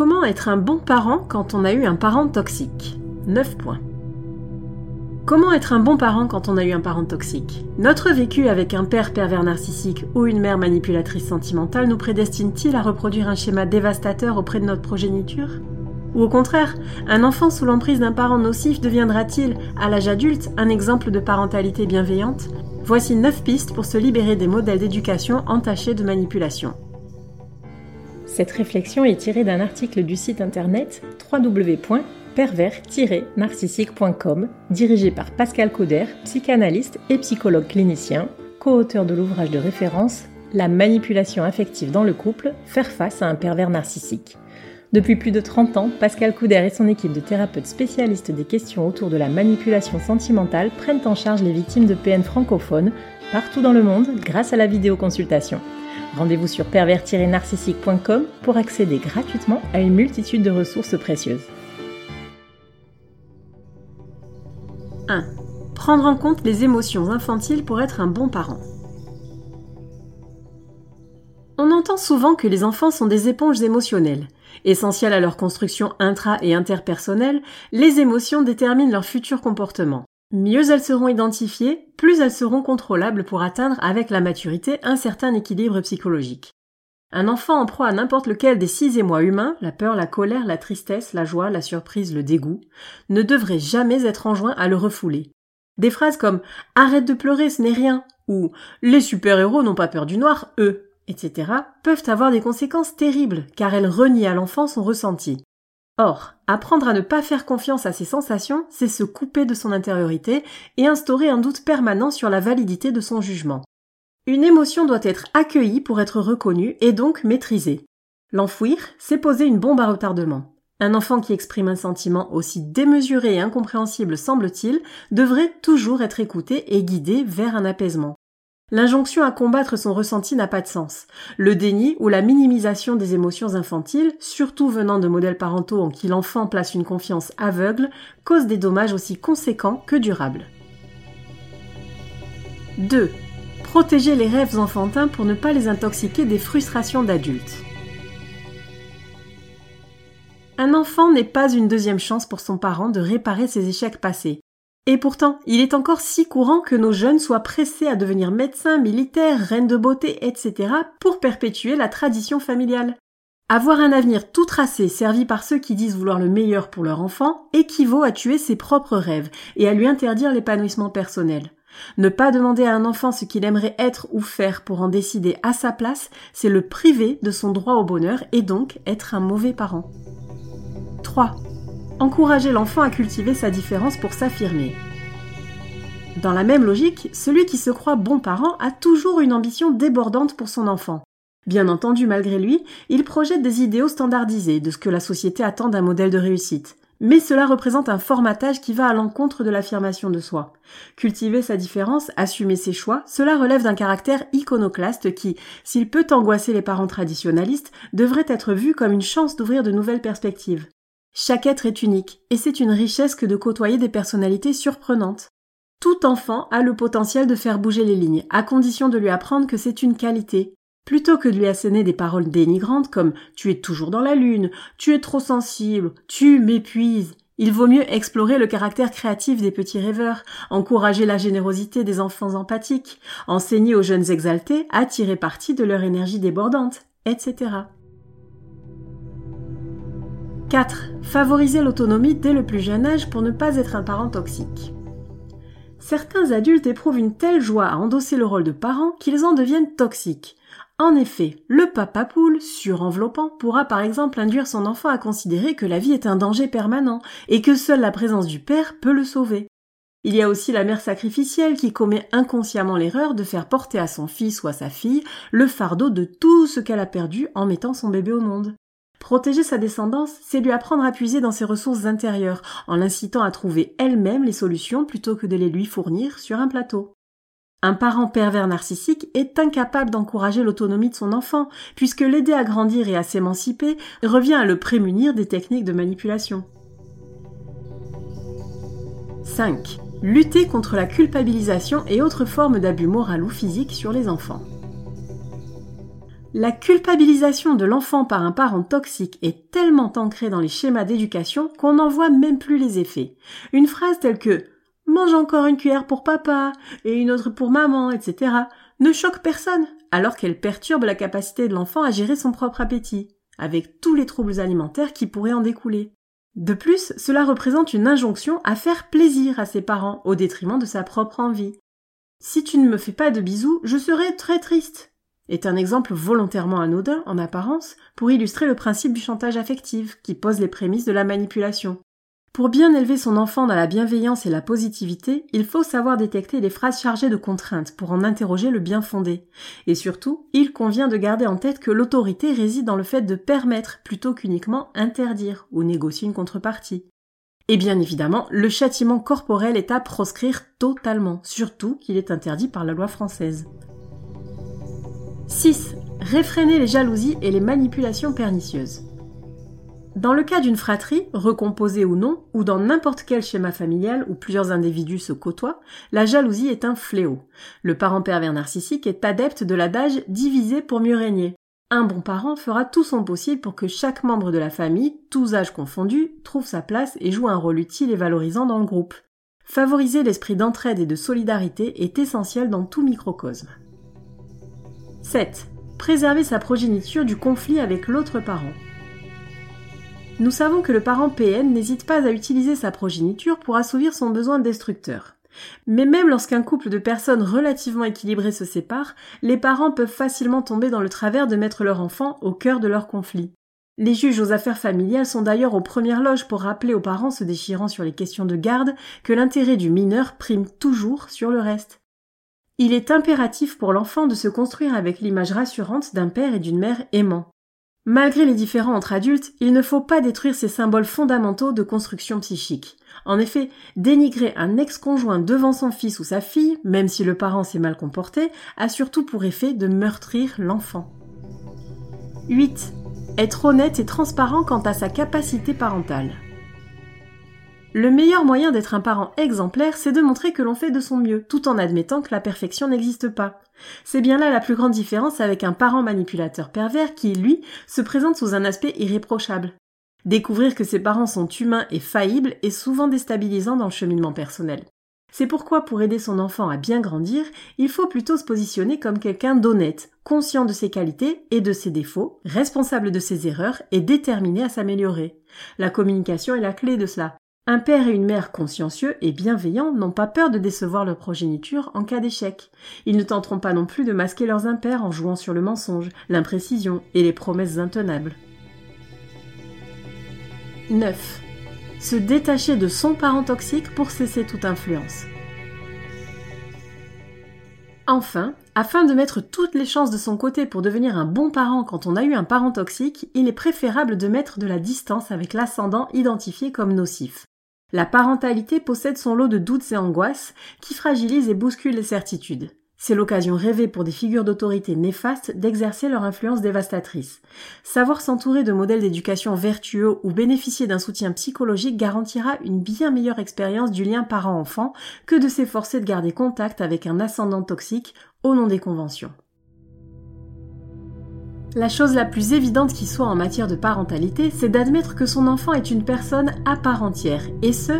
Comment être un bon parent quand on a eu un parent toxique? 9 points. Comment être un bon parent quand on a eu un parent toxique? Notre vécu avec un père pervers narcissique ou une mère manipulatrice sentimentale nous prédestine-t-il à reproduire un schéma dévastateur auprès de notre progéniture? Ou au contraire, un enfant sous l'emprise d'un parent nocif deviendra-t-il, à l'âge adulte, un exemple de parentalité bienveillante? Voici 9 pistes pour se libérer des modèles d'éducation entachés de manipulation. Cette réflexion est tirée d'un article du site internet www.pervers-narcissique.com, dirigé par Pascal Cauder, psychanalyste et psychologue clinicien, co-auteur de l'ouvrage de référence La manipulation affective dans le couple, faire face à un pervers narcissique. Depuis plus de 30 ans, Pascal Couder et son équipe de thérapeutes spécialistes des questions autour de la manipulation sentimentale prennent en charge les victimes de PN francophones partout dans le monde grâce à la vidéoconsultation. Rendez-vous sur pervers-narcissique.com pour accéder gratuitement à une multitude de ressources précieuses. 1. Prendre en compte les émotions infantiles pour être un bon parent. On entend souvent que les enfants sont des éponges émotionnelles. Essentielles à leur construction intra- et interpersonnelle, les émotions déterminent leur futur comportement. Mieux elles seront identifiées, plus elles seront contrôlables pour atteindre avec la maturité un certain équilibre psychologique. Un enfant en proie à n'importe lequel des six émois humains, la peur, la colère, la tristesse, la joie, la surprise, le dégoût, ne devrait jamais être enjoint à le refouler. Des phrases comme Arrête de pleurer, ce n'est rien ou Les super-héros n'ont pas peur du noir, eux, etc. peuvent avoir des conséquences terribles car elles renient à l'enfant son ressenti. Or, apprendre à ne pas faire confiance à ses sensations, c'est se couper de son intériorité et instaurer un doute permanent sur la validité de son jugement. Une émotion doit être accueillie pour être reconnue et donc maîtrisée. L'enfouir, c'est poser une bombe à retardement. Un enfant qui exprime un sentiment aussi démesuré et incompréhensible semble-t-il devrait toujours être écouté et guidé vers un apaisement. L'injonction à combattre son ressenti n'a pas de sens. Le déni ou la minimisation des émotions infantiles, surtout venant de modèles parentaux en qui l'enfant place une confiance aveugle, cause des dommages aussi conséquents que durables. 2. Protéger les rêves enfantins pour ne pas les intoxiquer des frustrations d'adultes. Un enfant n'est pas une deuxième chance pour son parent de réparer ses échecs passés. Et pourtant, il est encore si courant que nos jeunes soient pressés à devenir médecins, militaires, reines de beauté, etc. pour perpétuer la tradition familiale. Avoir un avenir tout tracé servi par ceux qui disent vouloir le meilleur pour leur enfant équivaut à tuer ses propres rêves et à lui interdire l'épanouissement personnel. Ne pas demander à un enfant ce qu'il aimerait être ou faire pour en décider à sa place, c'est le priver de son droit au bonheur et donc être un mauvais parent. 3 encourager l'enfant à cultiver sa différence pour s'affirmer. Dans la même logique, celui qui se croit bon parent a toujours une ambition débordante pour son enfant. Bien entendu, malgré lui, il projette des idéaux standardisés de ce que la société attend d'un modèle de réussite. Mais cela représente un formatage qui va à l'encontre de l'affirmation de soi. Cultiver sa différence, assumer ses choix, cela relève d'un caractère iconoclaste qui, s'il peut angoisser les parents traditionnalistes, devrait être vu comme une chance d'ouvrir de nouvelles perspectives. Chaque être est unique, et c'est une richesse que de côtoyer des personnalités surprenantes. Tout enfant a le potentiel de faire bouger les lignes, à condition de lui apprendre que c'est une qualité. Plutôt que de lui asséner des paroles dénigrantes comme tu es toujours dans la lune, tu es trop sensible, tu m'épuises, il vaut mieux explorer le caractère créatif des petits rêveurs, encourager la générosité des enfants empathiques, enseigner aux jeunes exaltés à tirer parti de leur énergie débordante, etc. 4. Favoriser l'autonomie dès le plus jeune âge pour ne pas être un parent toxique. Certains adultes éprouvent une telle joie à endosser le rôle de parent qu'ils en deviennent toxiques. En effet, le papa poule, surenveloppant, pourra par exemple induire son enfant à considérer que la vie est un danger permanent et que seule la présence du père peut le sauver. Il y a aussi la mère sacrificielle qui commet inconsciemment l'erreur de faire porter à son fils ou à sa fille le fardeau de tout ce qu'elle a perdu en mettant son bébé au monde. Protéger sa descendance, c'est lui apprendre à puiser dans ses ressources intérieures, en l'incitant à trouver elle-même les solutions plutôt que de les lui fournir sur un plateau. Un parent pervers narcissique est incapable d'encourager l'autonomie de son enfant, puisque l'aider à grandir et à s'émanciper revient à le prémunir des techniques de manipulation. 5. Lutter contre la culpabilisation et autres formes d'abus moral ou physique sur les enfants. La culpabilisation de l'enfant par un parent toxique est tellement ancrée dans les schémas d'éducation qu'on n'en voit même plus les effets. Une phrase telle que mange encore une cuillère pour papa et une autre pour maman, etc. ne choque personne, alors qu'elle perturbe la capacité de l'enfant à gérer son propre appétit, avec tous les troubles alimentaires qui pourraient en découler. De plus, cela représente une injonction à faire plaisir à ses parents au détriment de sa propre envie. Si tu ne me fais pas de bisous, je serai très triste est un exemple volontairement anodin en apparence pour illustrer le principe du chantage affectif qui pose les prémices de la manipulation. Pour bien élever son enfant dans la bienveillance et la positivité, il faut savoir détecter les phrases chargées de contraintes pour en interroger le bien fondé. Et surtout, il convient de garder en tête que l'autorité réside dans le fait de permettre plutôt qu'uniquement interdire ou négocier une contrepartie. Et bien évidemment, le châtiment corporel est à proscrire totalement, surtout qu'il est interdit par la loi française. 6. Réfréner les jalousies et les manipulations pernicieuses. Dans le cas d'une fratrie, recomposée ou non, ou dans n'importe quel schéma familial où plusieurs individus se côtoient, la jalousie est un fléau. Le parent pervers narcissique est adepte de l'adage diviser pour mieux régner. Un bon parent fera tout son possible pour que chaque membre de la famille, tous âges confondus, trouve sa place et joue un rôle utile et valorisant dans le groupe. Favoriser l'esprit d'entraide et de solidarité est essentiel dans tout microcosme. 7. Préserver sa progéniture du conflit avec l'autre parent. Nous savons que le parent PN n'hésite pas à utiliser sa progéniture pour assouvir son besoin destructeur. Mais même lorsqu'un couple de personnes relativement équilibrées se sépare, les parents peuvent facilement tomber dans le travers de mettre leur enfant au cœur de leur conflit. Les juges aux affaires familiales sont d'ailleurs aux premières loges pour rappeler aux parents se déchirant sur les questions de garde que l'intérêt du mineur prime toujours sur le reste. Il est impératif pour l'enfant de se construire avec l'image rassurante d'un père et d'une mère aimants. Malgré les différends entre adultes, il ne faut pas détruire ces symboles fondamentaux de construction psychique. En effet, dénigrer un ex-conjoint devant son fils ou sa fille, même si le parent s'est mal comporté, a surtout pour effet de meurtrir l'enfant. 8. Être honnête et transparent quant à sa capacité parentale. Le meilleur moyen d'être un parent exemplaire, c'est de montrer que l'on fait de son mieux, tout en admettant que la perfection n'existe pas. C'est bien là la plus grande différence avec un parent manipulateur pervers qui, lui, se présente sous un aspect irréprochable. Découvrir que ses parents sont humains et faillibles est souvent déstabilisant dans le cheminement personnel. C'est pourquoi pour aider son enfant à bien grandir, il faut plutôt se positionner comme quelqu'un d'honnête, conscient de ses qualités et de ses défauts, responsable de ses erreurs et déterminé à s'améliorer. La communication est la clé de cela. Un père et une mère consciencieux et bienveillants n'ont pas peur de décevoir leur progéniture en cas d'échec. Ils ne tenteront pas non plus de masquer leurs impairs en jouant sur le mensonge, l'imprécision et les promesses intenables. 9. Se détacher de son parent toxique pour cesser toute influence. Enfin, afin de mettre toutes les chances de son côté pour devenir un bon parent quand on a eu un parent toxique, il est préférable de mettre de la distance avec l'ascendant identifié comme nocif. La parentalité possède son lot de doutes et angoisses qui fragilisent et bousculent les certitudes. C'est l'occasion rêvée pour des figures d'autorité néfastes d'exercer leur influence dévastatrice. Savoir s'entourer de modèles d'éducation vertueux ou bénéficier d'un soutien psychologique garantira une bien meilleure expérience du lien parent-enfant que de s'efforcer de garder contact avec un ascendant toxique au nom des conventions. La chose la plus évidente qui soit en matière de parentalité, c'est d'admettre que son enfant est une personne à part entière, et ce,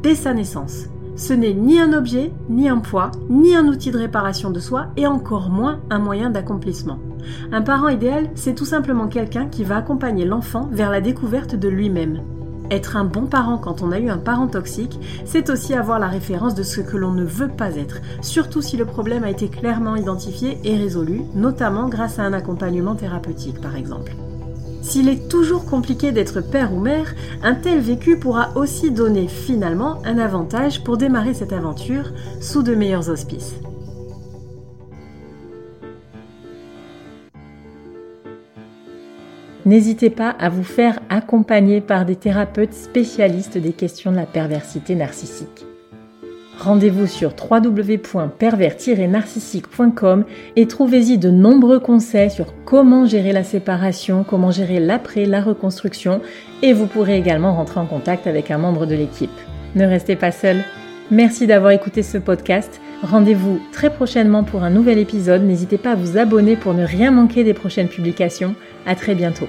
dès sa naissance. Ce n'est ni un objet, ni un poids, ni un outil de réparation de soi, et encore moins un moyen d'accomplissement. Un parent idéal, c'est tout simplement quelqu'un qui va accompagner l'enfant vers la découverte de lui-même. Être un bon parent quand on a eu un parent toxique, c'est aussi avoir la référence de ce que l'on ne veut pas être, surtout si le problème a été clairement identifié et résolu, notamment grâce à un accompagnement thérapeutique par exemple. S'il est toujours compliqué d'être père ou mère, un tel vécu pourra aussi donner finalement un avantage pour démarrer cette aventure sous de meilleurs auspices. N'hésitez pas à vous faire accompagner par des thérapeutes spécialistes des questions de la perversité narcissique. Rendez-vous sur www.pervers-narcissique.com et trouvez-y de nombreux conseils sur comment gérer la séparation, comment gérer l'après, la reconstruction et vous pourrez également rentrer en contact avec un membre de l'équipe. Ne restez pas seul. Merci d'avoir écouté ce podcast. Rendez-vous très prochainement pour un nouvel épisode. N'hésitez pas à vous abonner pour ne rien manquer des prochaines publications. À très bientôt.